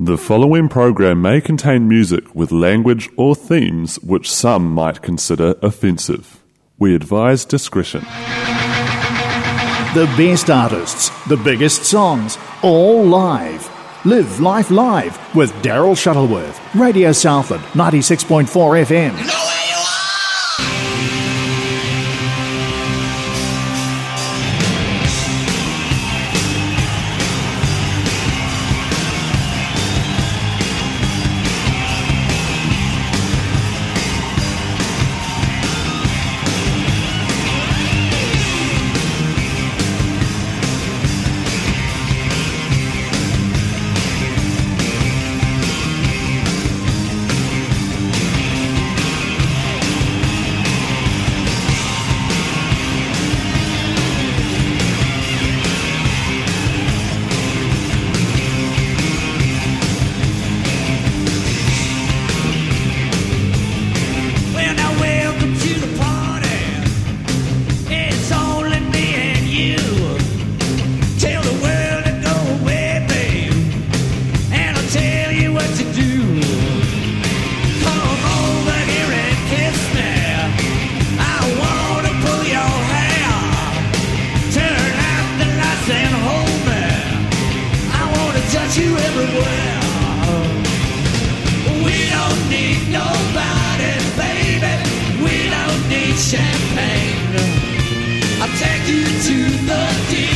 The following program may contain music with language or themes which some might consider offensive. We advise discretion. The best artists, the biggest songs, all live. Live Life Live with Daryl Shuttleworth. Radio Southland, 96.4 FM. you everywhere. We don't need nobody, baby. We don't need champagne. I'll take you to the deep.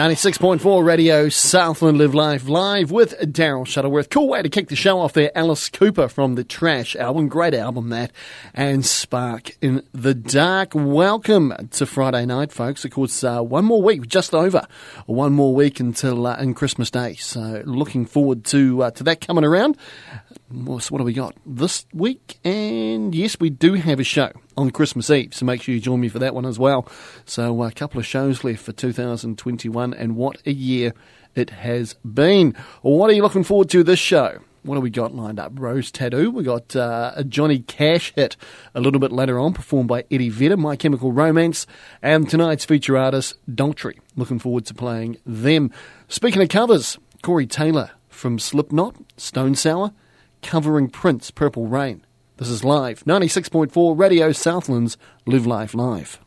96.4 Radio Southland Live Life live with Daryl Shuttleworth. Cool way to kick the show off there. Alice Cooper from the Trash album. Great album that. And Spark in the Dark. Welcome to Friday night, folks. Of course, uh, one more week, just over one more week until uh, Christmas Day. So looking forward to uh, to that coming around. So what do we got this week? And yes, we do have a show on Christmas Eve, so make sure you join me for that one as well. So a couple of shows left for 2021, and what a year it has been. What are you looking forward to this show? What have we got lined up? Rose Tattoo. We got uh, a Johnny Cash hit a little bit later on, performed by Eddie Vedder, My Chemical Romance, and tonight's feature artist, Daughtry. Looking forward to playing them. Speaking of covers, Corey Taylor from Slipknot, Stone Sour, covering Prince Purple Rain. This is live, 96.4 Radio Southlands, Live Life Live.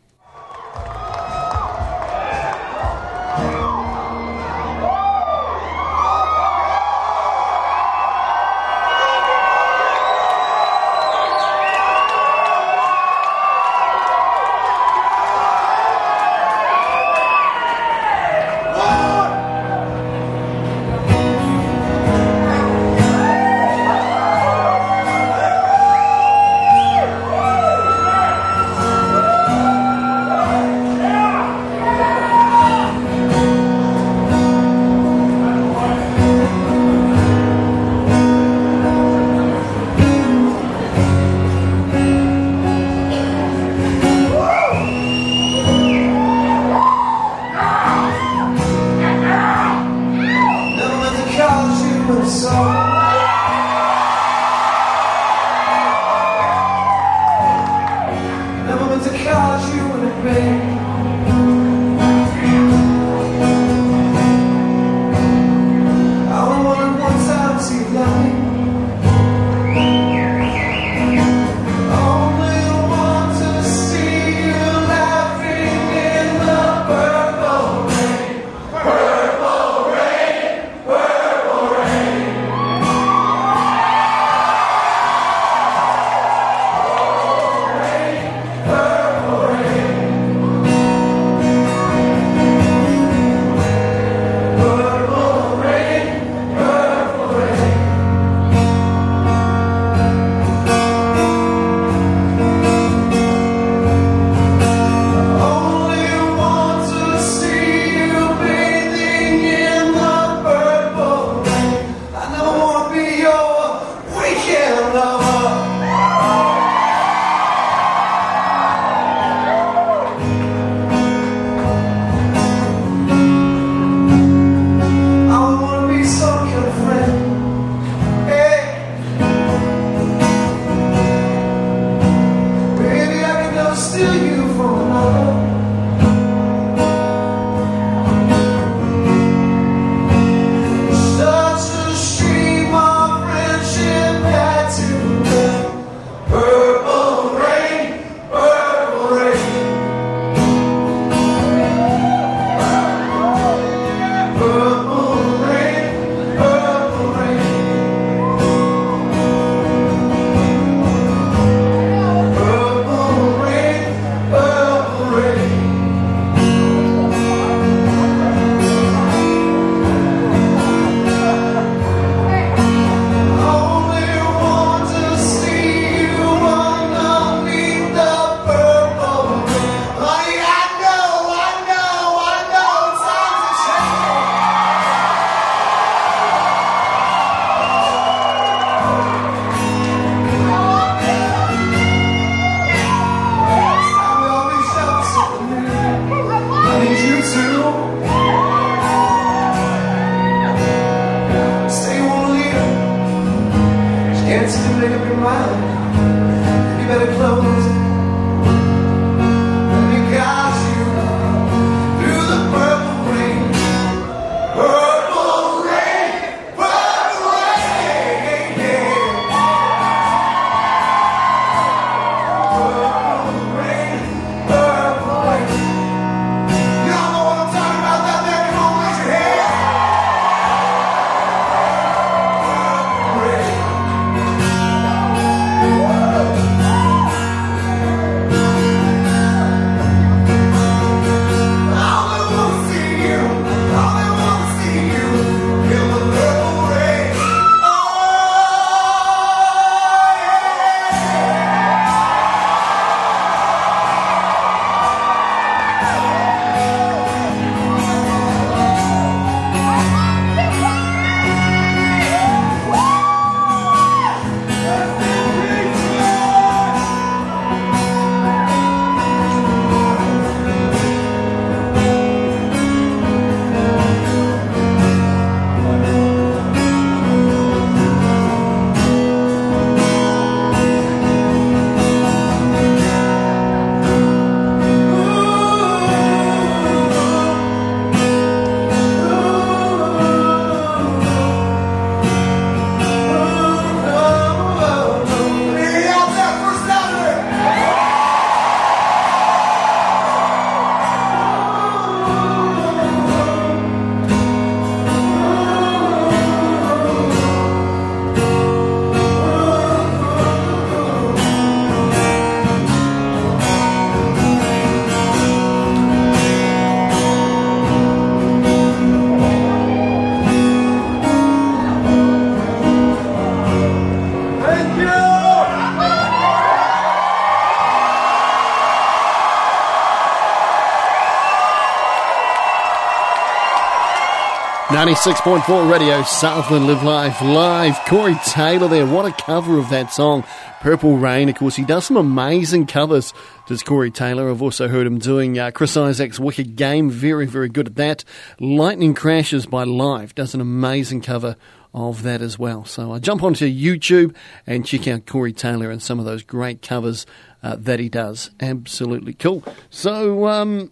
96.4 Radio Southland Live Life Live. Corey Taylor there. What a cover of that song. Purple Rain, of course. He does some amazing covers, does Corey Taylor. I've also heard him doing uh, Chris Isaak's Wicked Game. Very, very good at that. Lightning Crashes by Live does an amazing cover of that as well. So I uh, jump onto YouTube and check out Corey Taylor and some of those great covers uh, that he does. Absolutely cool. So, um,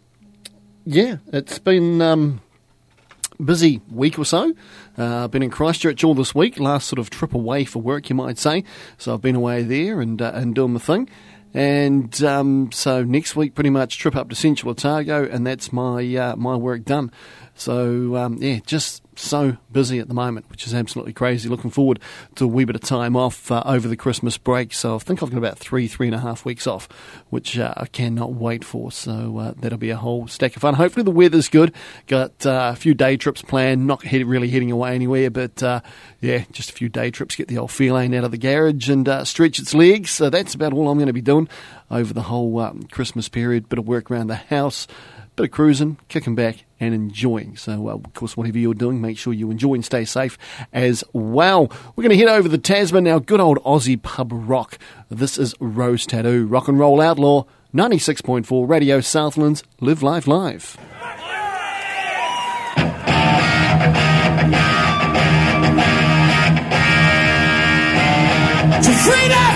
yeah, it's been. Um, busy week or so. Uh, I've been in Christchurch all this week, last sort of trip away for work, you might say. So I've been away there and uh, and doing the thing. And um, so next week, pretty much trip up to Central Otago, and that's my uh, my work done. So um, yeah, just so busy at the moment, which is absolutely crazy. Looking forward to a wee bit of time off uh, over the Christmas break. So I think I've got about three, three and a half weeks off, which uh, I cannot wait for. So uh, that'll be a whole stack of fun. Hopefully the weather's good. Got uh, a few day trips planned, not really heading away anywhere, but uh, yeah, just a few day trips. Get the old feline out of the garage and uh, stretch its legs. So that's about all I'm going to be doing over the whole um, Christmas period. Bit of work around the house bit of cruising, kicking back, and enjoying. So, uh, of course, whatever you're doing, make sure you enjoy and stay safe as well. We're going to head over the Tasman now. Good old Aussie pub rock. This is Rose Tattoo, rock and roll outlaw, 96.4 Radio Southlands, Live Live Live. to tell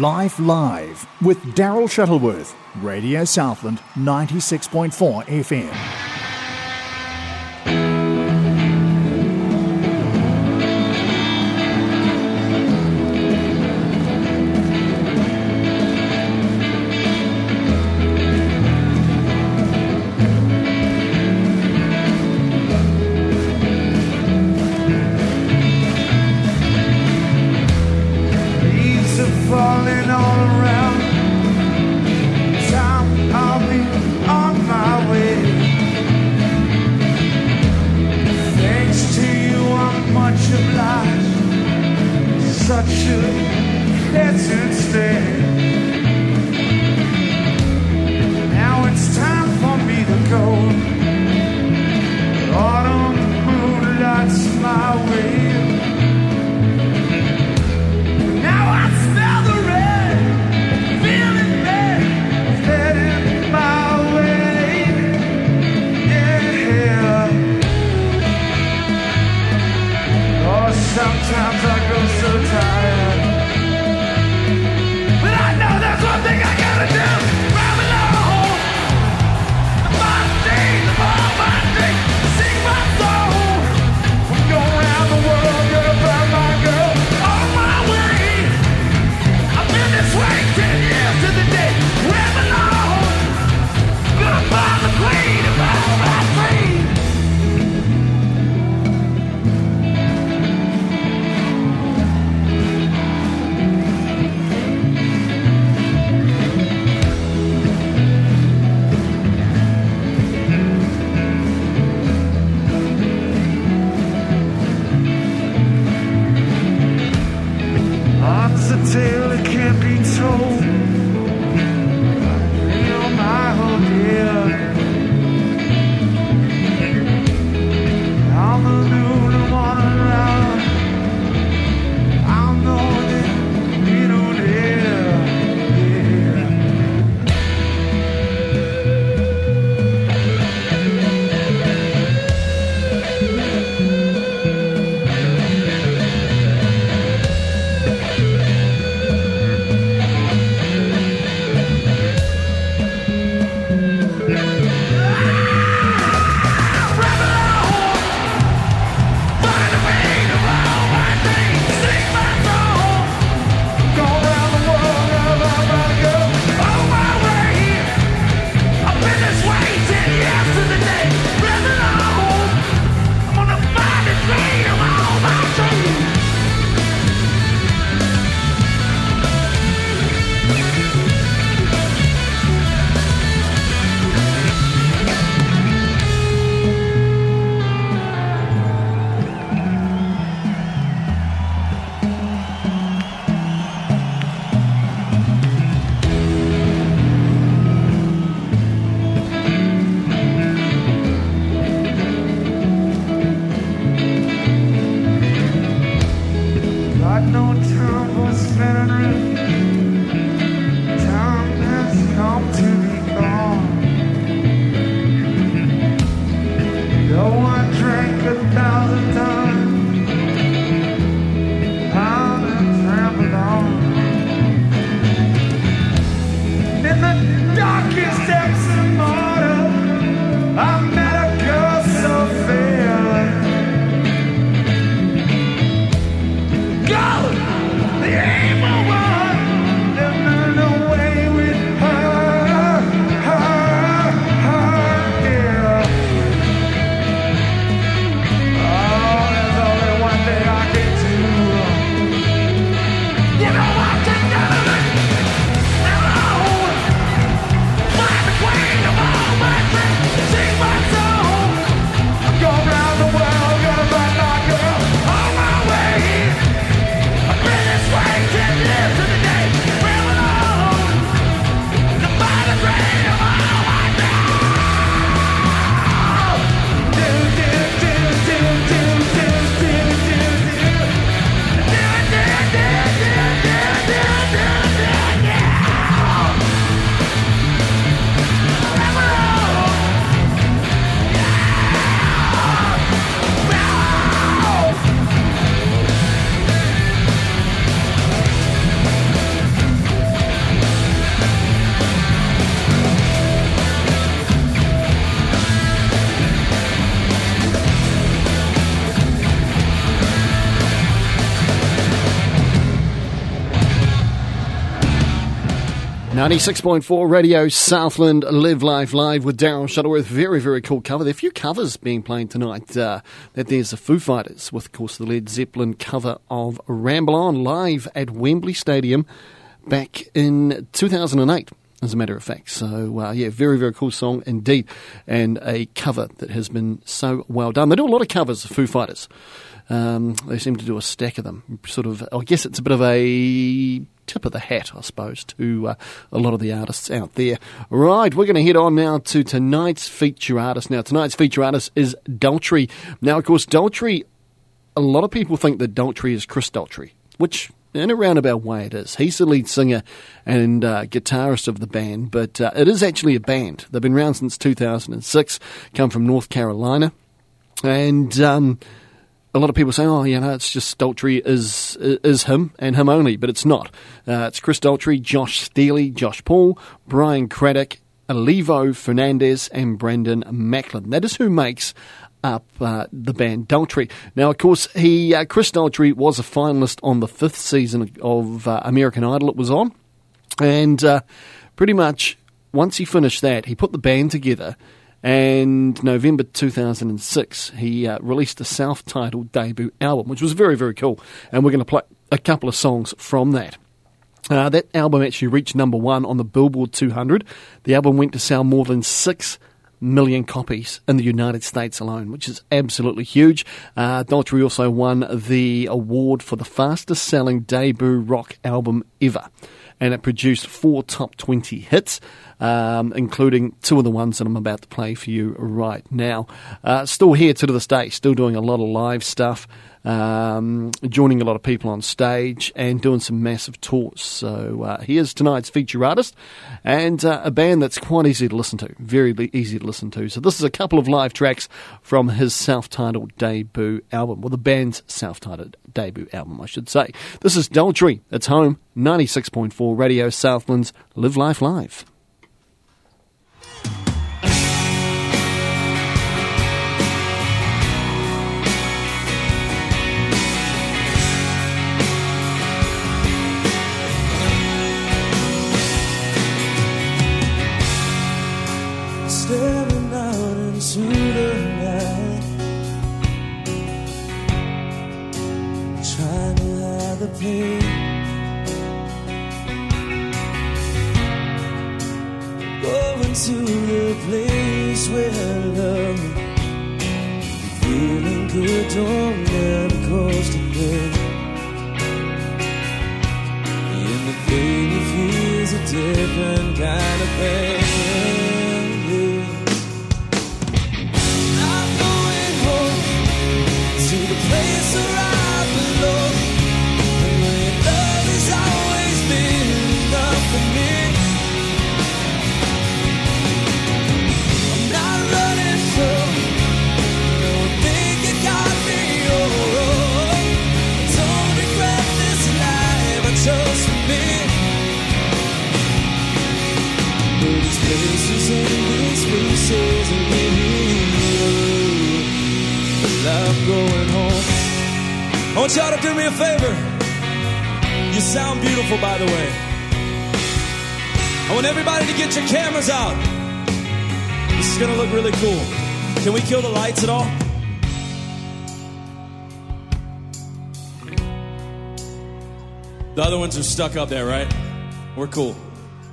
Life Live with Daryl Shuttleworth, Radio Southland 96.4 FM. 96.4 Radio Southland Live Life Live with Daryl Shuttleworth. Very, very cool cover. There are a few covers being played tonight. Uh, that there's the Foo Fighters with, of course, the Led Zeppelin cover of Ramble On live at Wembley Stadium back in 2008 as a matter of fact. So, uh, yeah, very, very cool song indeed, and a cover that has been so well done. They do a lot of covers of Foo Fighters. Um, they seem to do a stack of them. Sort of, I guess it's a bit of a tip of the hat, I suppose, to uh, a lot of the artists out there. Right, we're going to head on now to tonight's feature artist. Now, tonight's feature artist is Daughtry. Now, of course, Daughtry, a lot of people think that Daughtry is Chris Daughtry, which in a roundabout way it is. He's the lead singer and uh, guitarist of the band, but uh, it is actually a band. They've been around since 2006, come from North Carolina, and um, a lot of people say, "Oh, you know, it's just Daughtry is is him and him only," but it's not. Uh, it's Chris Daughtry, Josh Steely, Josh Paul, Brian Craddock, Olivo Fernandes, and Brendan Maclin. That is who makes up uh, the band Daughtry. Now, of course, he uh, Chris Daughtry was a finalist on the fifth season of uh, American Idol. It was on, and uh, pretty much once he finished that, he put the band together and November 2006, he uh, released a self titled debut album, which was very, very cool. And we're going to play a couple of songs from that. Uh, that album actually reached number one on the Billboard 200. The album went to sell more than six million copies in the United States alone, which is absolutely huge. Uh, Daughtry also won the award for the fastest selling debut rock album ever and it produced four top 20 hits, um, including two of the ones that I'm about to play for you right now. Uh, still here to this day, still doing a lot of live stuff um, joining a lot of people on stage and doing some massive tours. So uh, here's tonight's feature artist and uh, a band that's quite easy to listen to, very easy to listen to. So this is a couple of live tracks from his self-titled debut album, well the band's self-titled debut album, I should say. This is Daughtry. It's home, 96.4 Radio Southlands, Live Life Live. Pain. Going to the place where love, feeling good, don't it cost a bit. And the pain you feel a different kind of pain. Going home. I want y'all to do me a favor. You sound beautiful, by the way. I want everybody to get your cameras out. This is gonna look really cool. Can we kill the lights at all? The other ones are stuck up there, right? We're cool.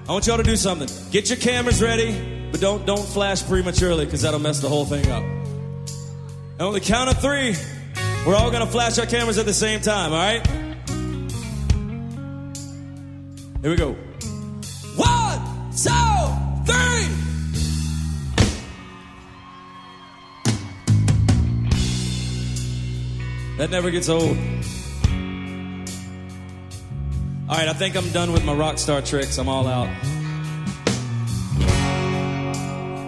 I want y'all to do something. Get your cameras ready, but don't don't flash prematurely because that'll mess the whole thing up. And on the count of three, we're all to flash our cameras at the same time, all right? Here we go. One, two, three. That never gets old. All right, I think I'm done with my rock star tricks. I'm all out.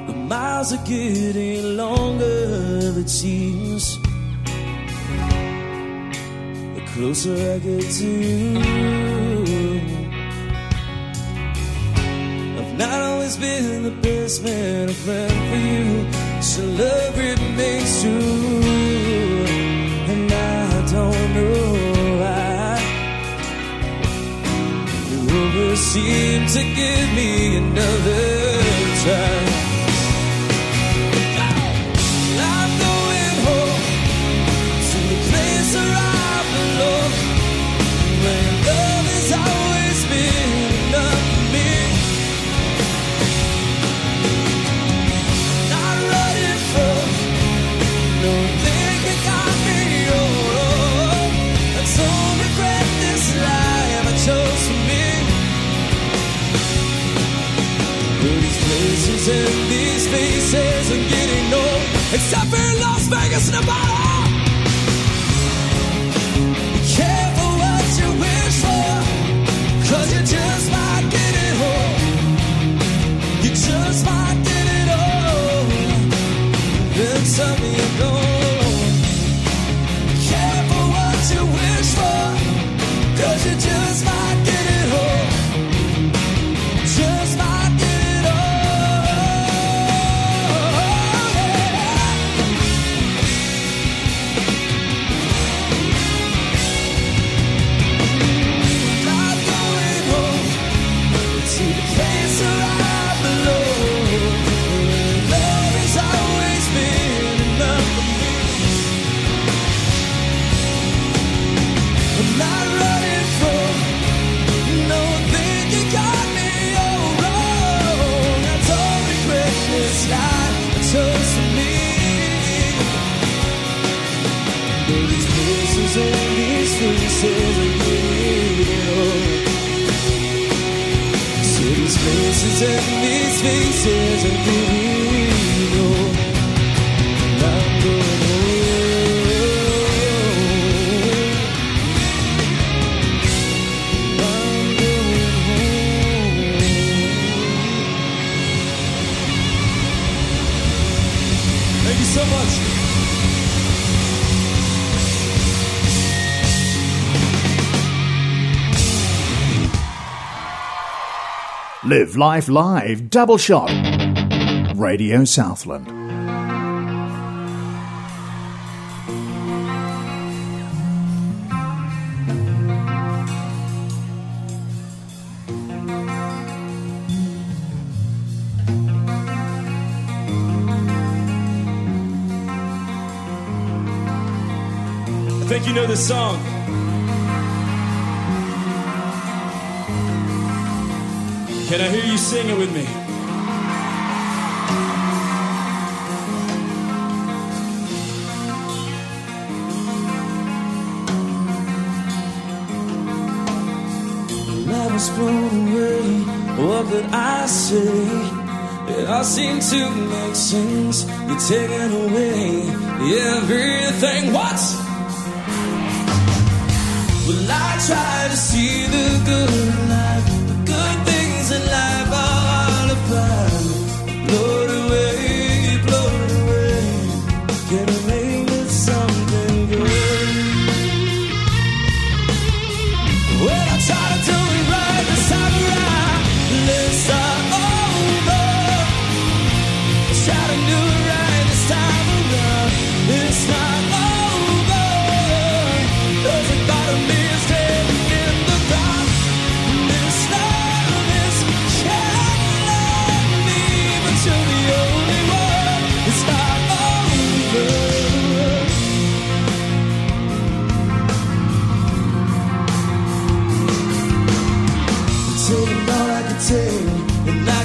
The miles are getting longer, it seems. The closer I get to you, I've not always been the best man, a friend for you. So love remains true, seem to give me another try. in these faces and getting old. Except for Las Vegas, Nevada. Live Life Live Double Shot Radio Southland. I think you know this song. Can I hear you sing it with me? Love is blown away. What could I say? It all seemed to make sense. You're taking away everything. What? Well, I try to see the good.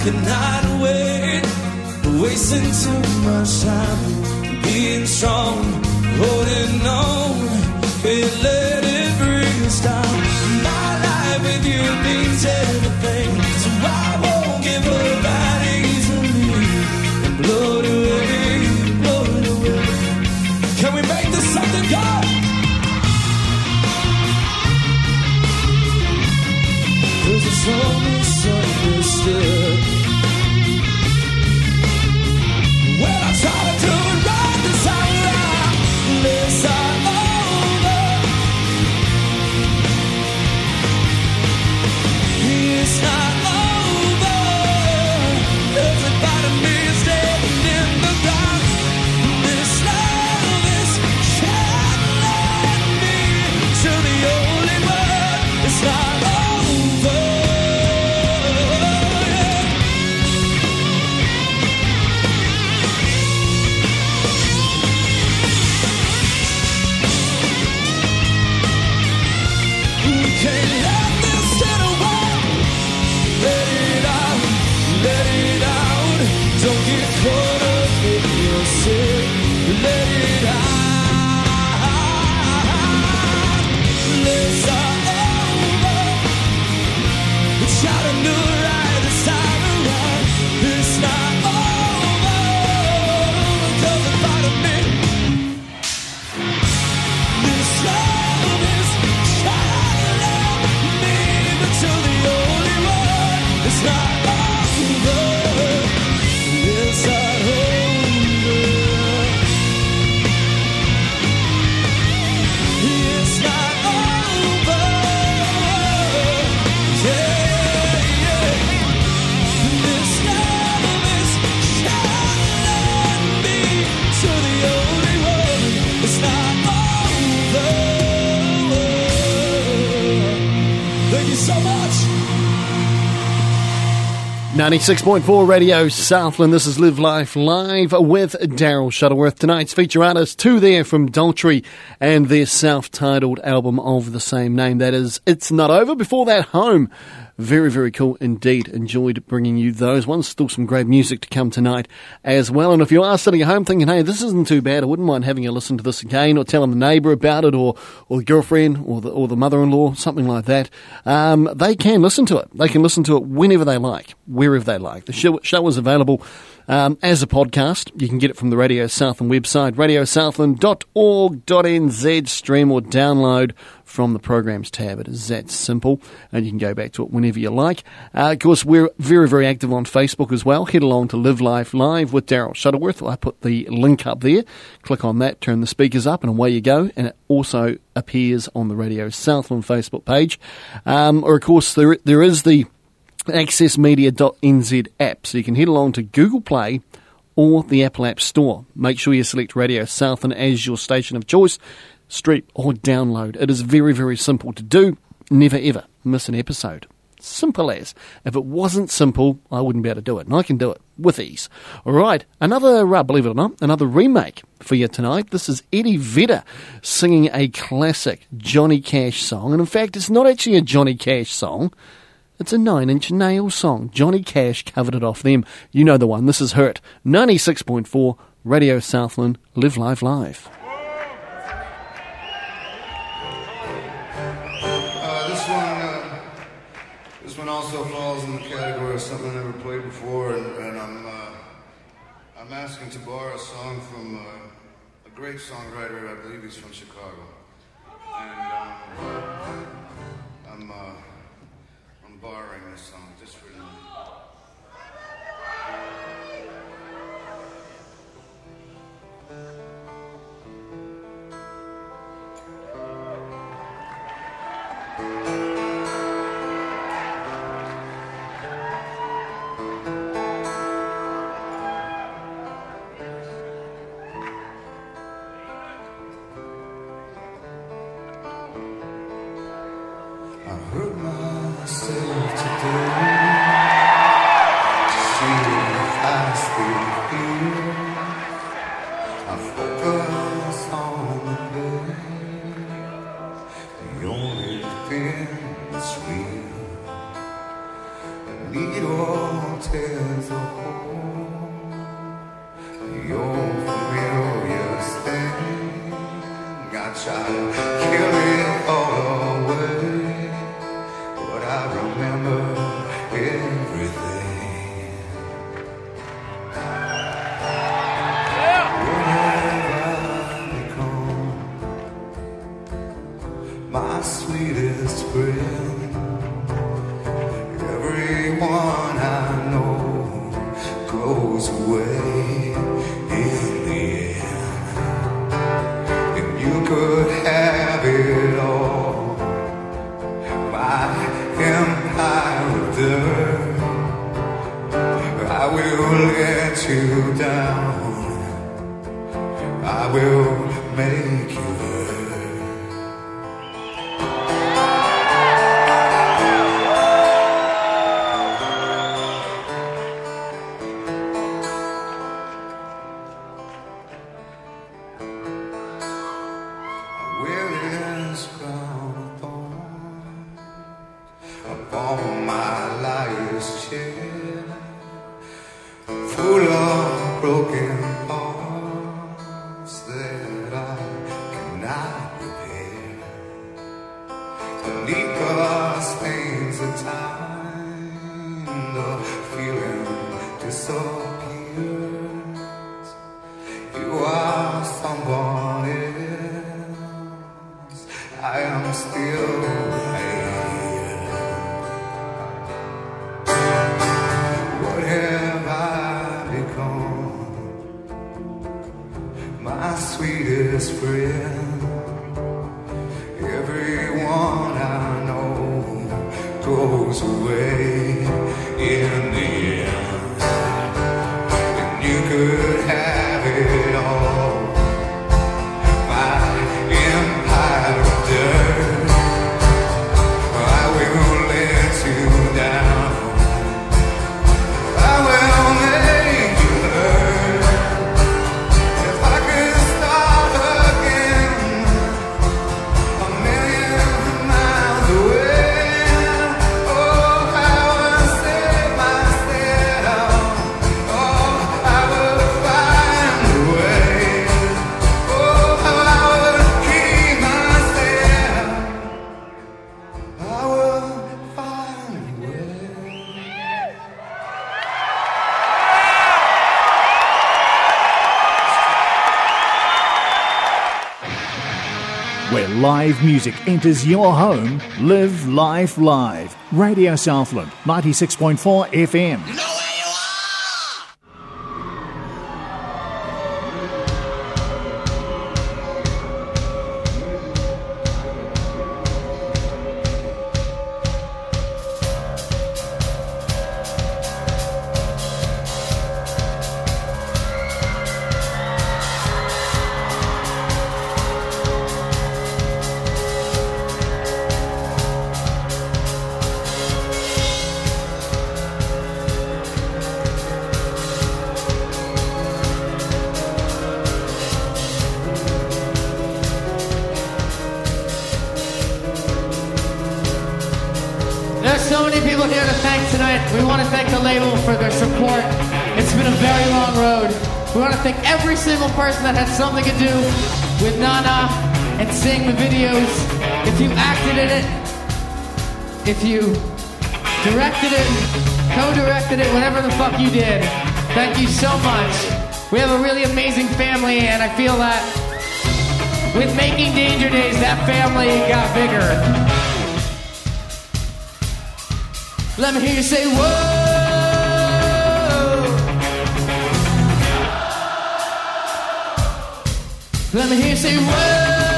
cannot wait. Wasting too much time being strong, holding on. It 96.4 Radio Southland. This is Live Life Live with Daryl Shuttleworth. Tonight's feature artist, two there from Daughtry and their self titled album of the same name. That is It's Not Over. Before that, Home very, very cool indeed. Enjoyed bringing you those ones. Still some great music to come tonight as well. And if you are sitting at home thinking, hey, this isn't too bad, I wouldn't mind having a listen to this again or telling the neighbour about it or, or girlfriend or the, or the mother-in-law, something like that, um, they can listen to it. They can listen to it whenever they like, wherever they like. The show, show is available um, as a podcast. You can get it from the Radio Southland website, radiosouthland.org.nz, stream or download from the programs tab. It is that simple, and you can go back to it whenever you like. Uh, of course, we're very, very active on Facebook as well. Head along to Live Life Live with Daryl Shuttleworth. I put the link up there. Click on that, turn the speakers up, and away you go. And it also appears on the Radio Southland Facebook page. Um, or, of course, there there is the accessmedia.nz app, so you can head along to Google Play or the Apple App Store. Make sure you select Radio Southland as your station of choice stream, or download. It is very, very simple to do. Never ever miss an episode. Simple as. If it wasn't simple, I wouldn't be able to do it, and I can do it with ease. All right, another, uh, believe it or not, another remake for you tonight. This is Eddie Vedder singing a classic Johnny Cash song, and in fact, it's not actually a Johnny Cash song. It's a Nine Inch Nail song. Johnny Cash covered it off them. You know the one. This is Hurt. 96.4 Radio Southland. Live Live Live. again. Music enters your home. Live life live. Radio Southland, 96.4 FM. Person that had something to do with Nana and seeing the videos. If you acted in it, if you directed it, co-directed it, whatever the fuck you did, thank you so much. We have a really amazing family, and I feel that with making Danger Days, that family got bigger. Let me hear you say, whoa! Let me hear you say, whoa.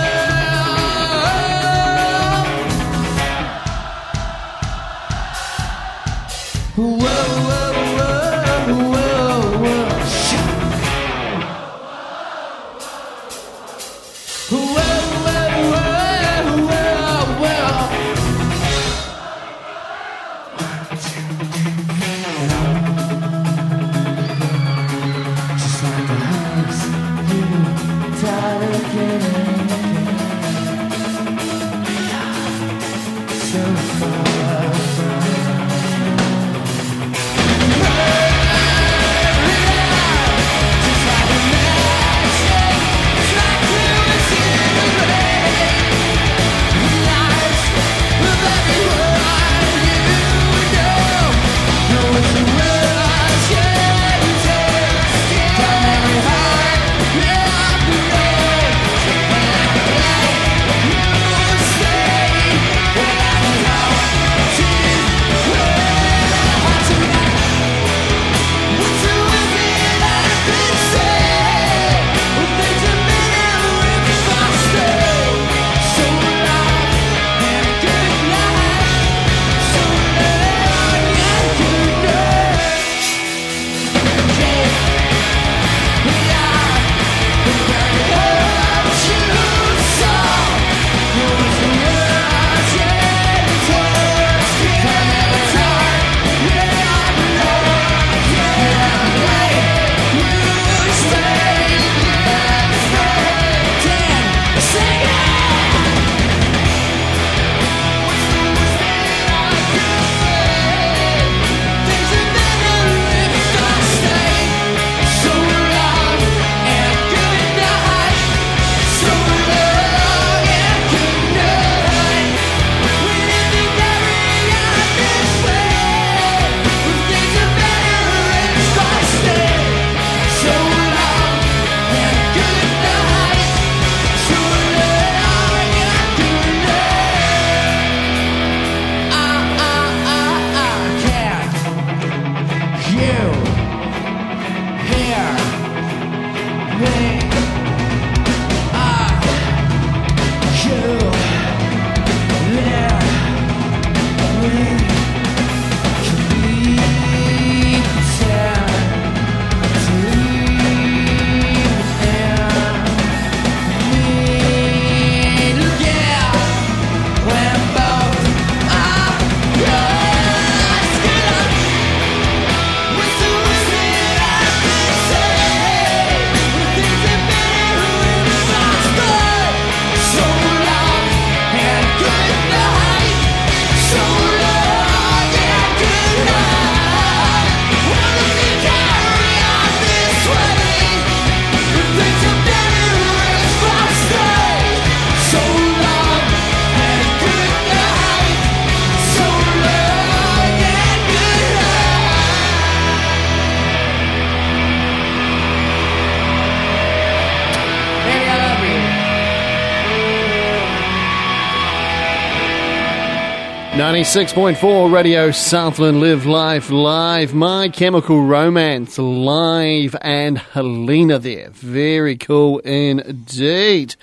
96.4 Radio Southland Live Life Live. My Chemical Romance live and Helena there. Very cool indeed.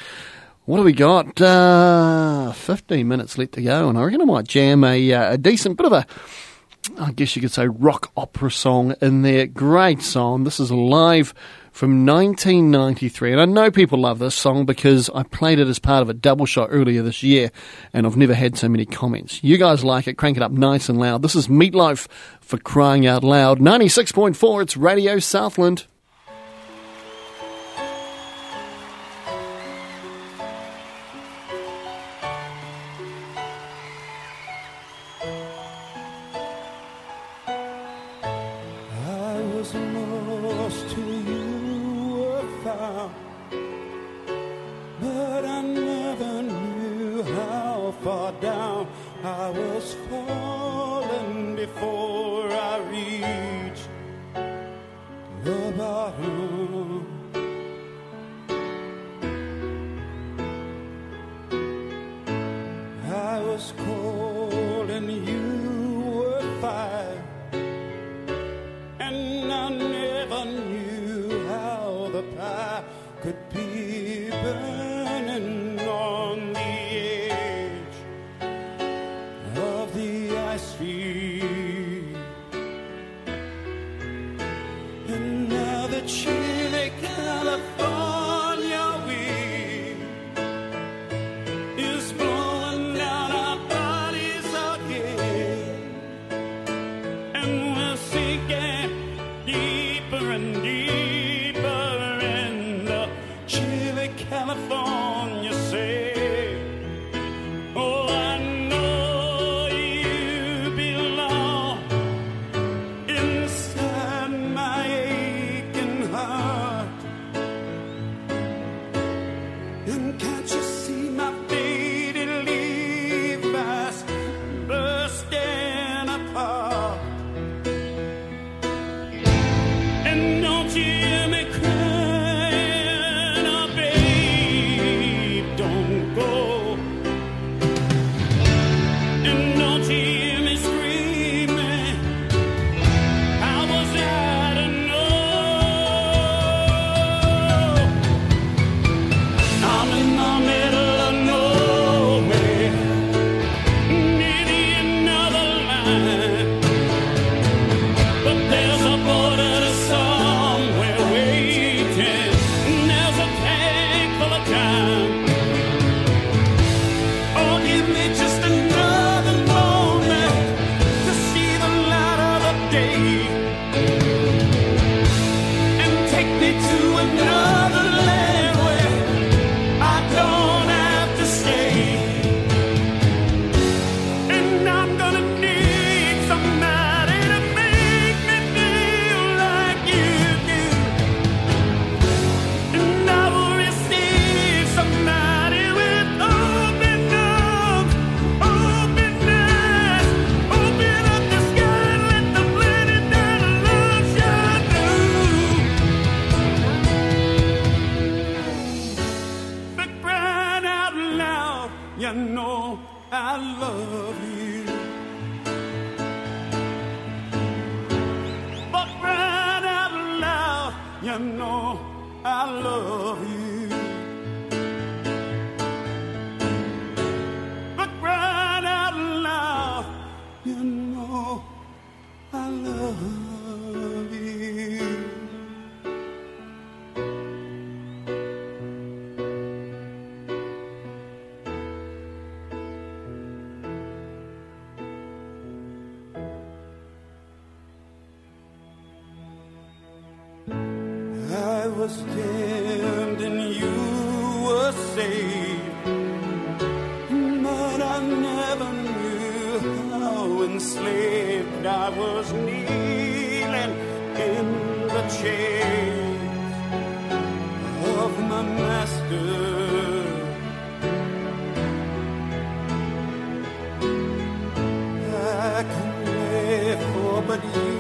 What do we got? Uh, 15 minutes left to go, and I reckon I might jam a, uh, a decent bit of a, I guess you could say, rock opera song in there. Great song. This is live from 1993. And I know people love this song because I played it as part of a double shot earlier this year and I've never had so many comments. You guys like it, crank it up nice and loud. This is Meatloaf for crying out loud. 96.4, it's Radio Southland. How down. I was falling before I reached the Oh, with you.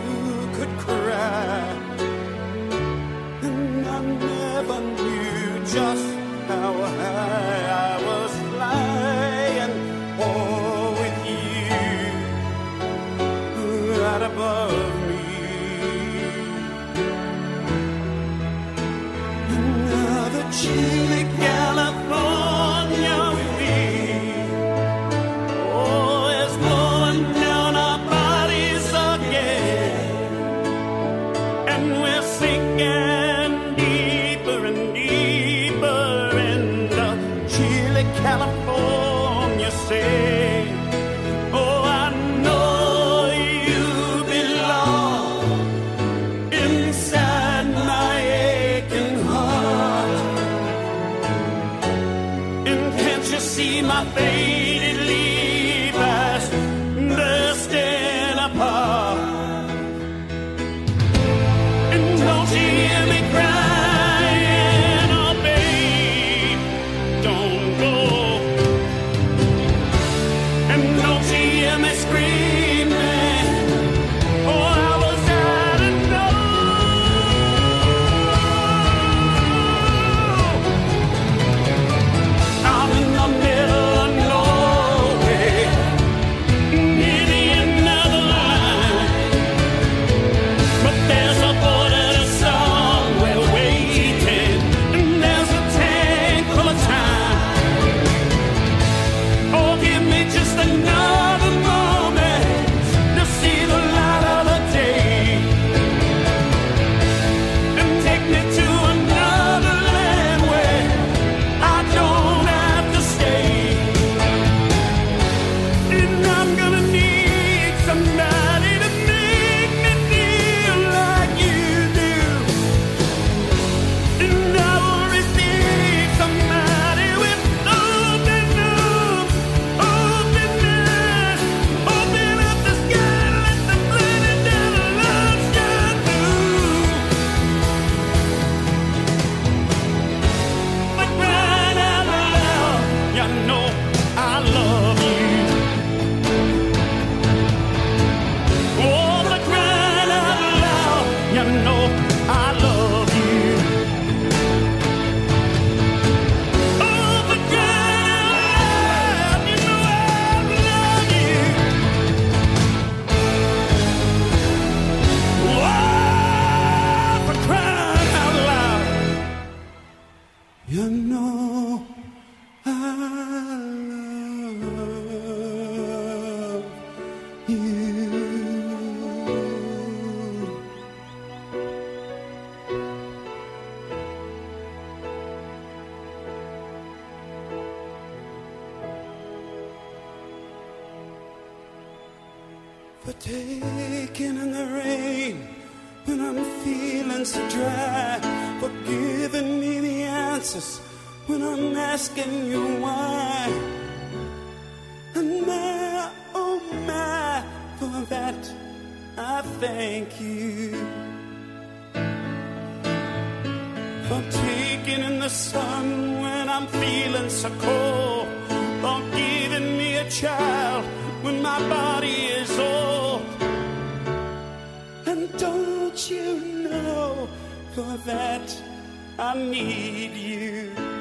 And don't you know, for that I need you.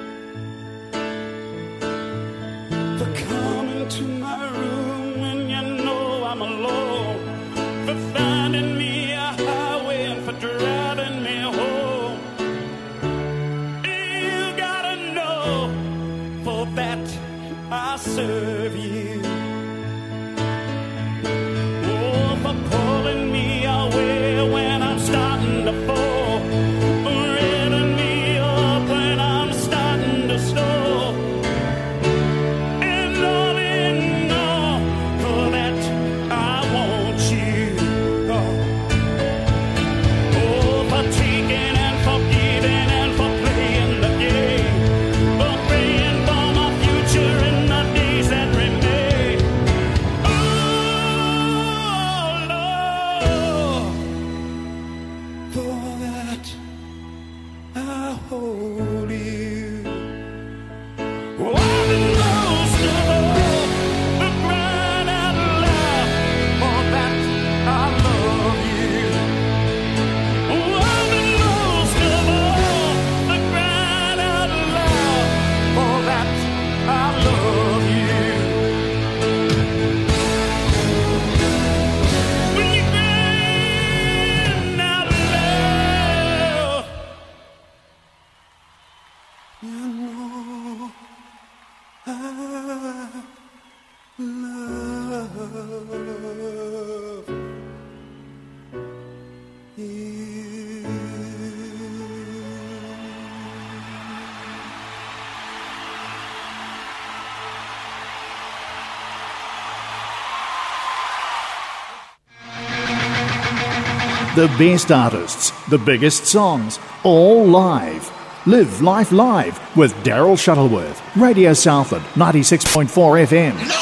The best artists, the biggest songs, all live. Live Life Live with Daryl Shuttleworth. Radio Southland, 96.4 FM.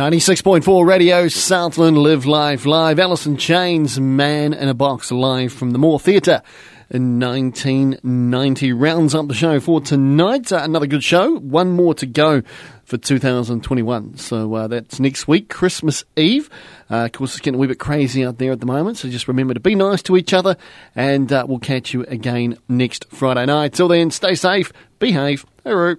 Ninety-six point four Radio Southland Live Live Live. In Chains, Man in a Box live from the Moore Theatre in 1990. Rounds up the show for tonight. Uh, another good show. One more to go for 2021. So uh, that's next week, Christmas Eve. Uh, of course, it's getting a wee bit crazy out there at the moment, so just remember to be nice to each other, and uh, we'll catch you again next Friday night. Till then, stay safe, behave. Hooroo.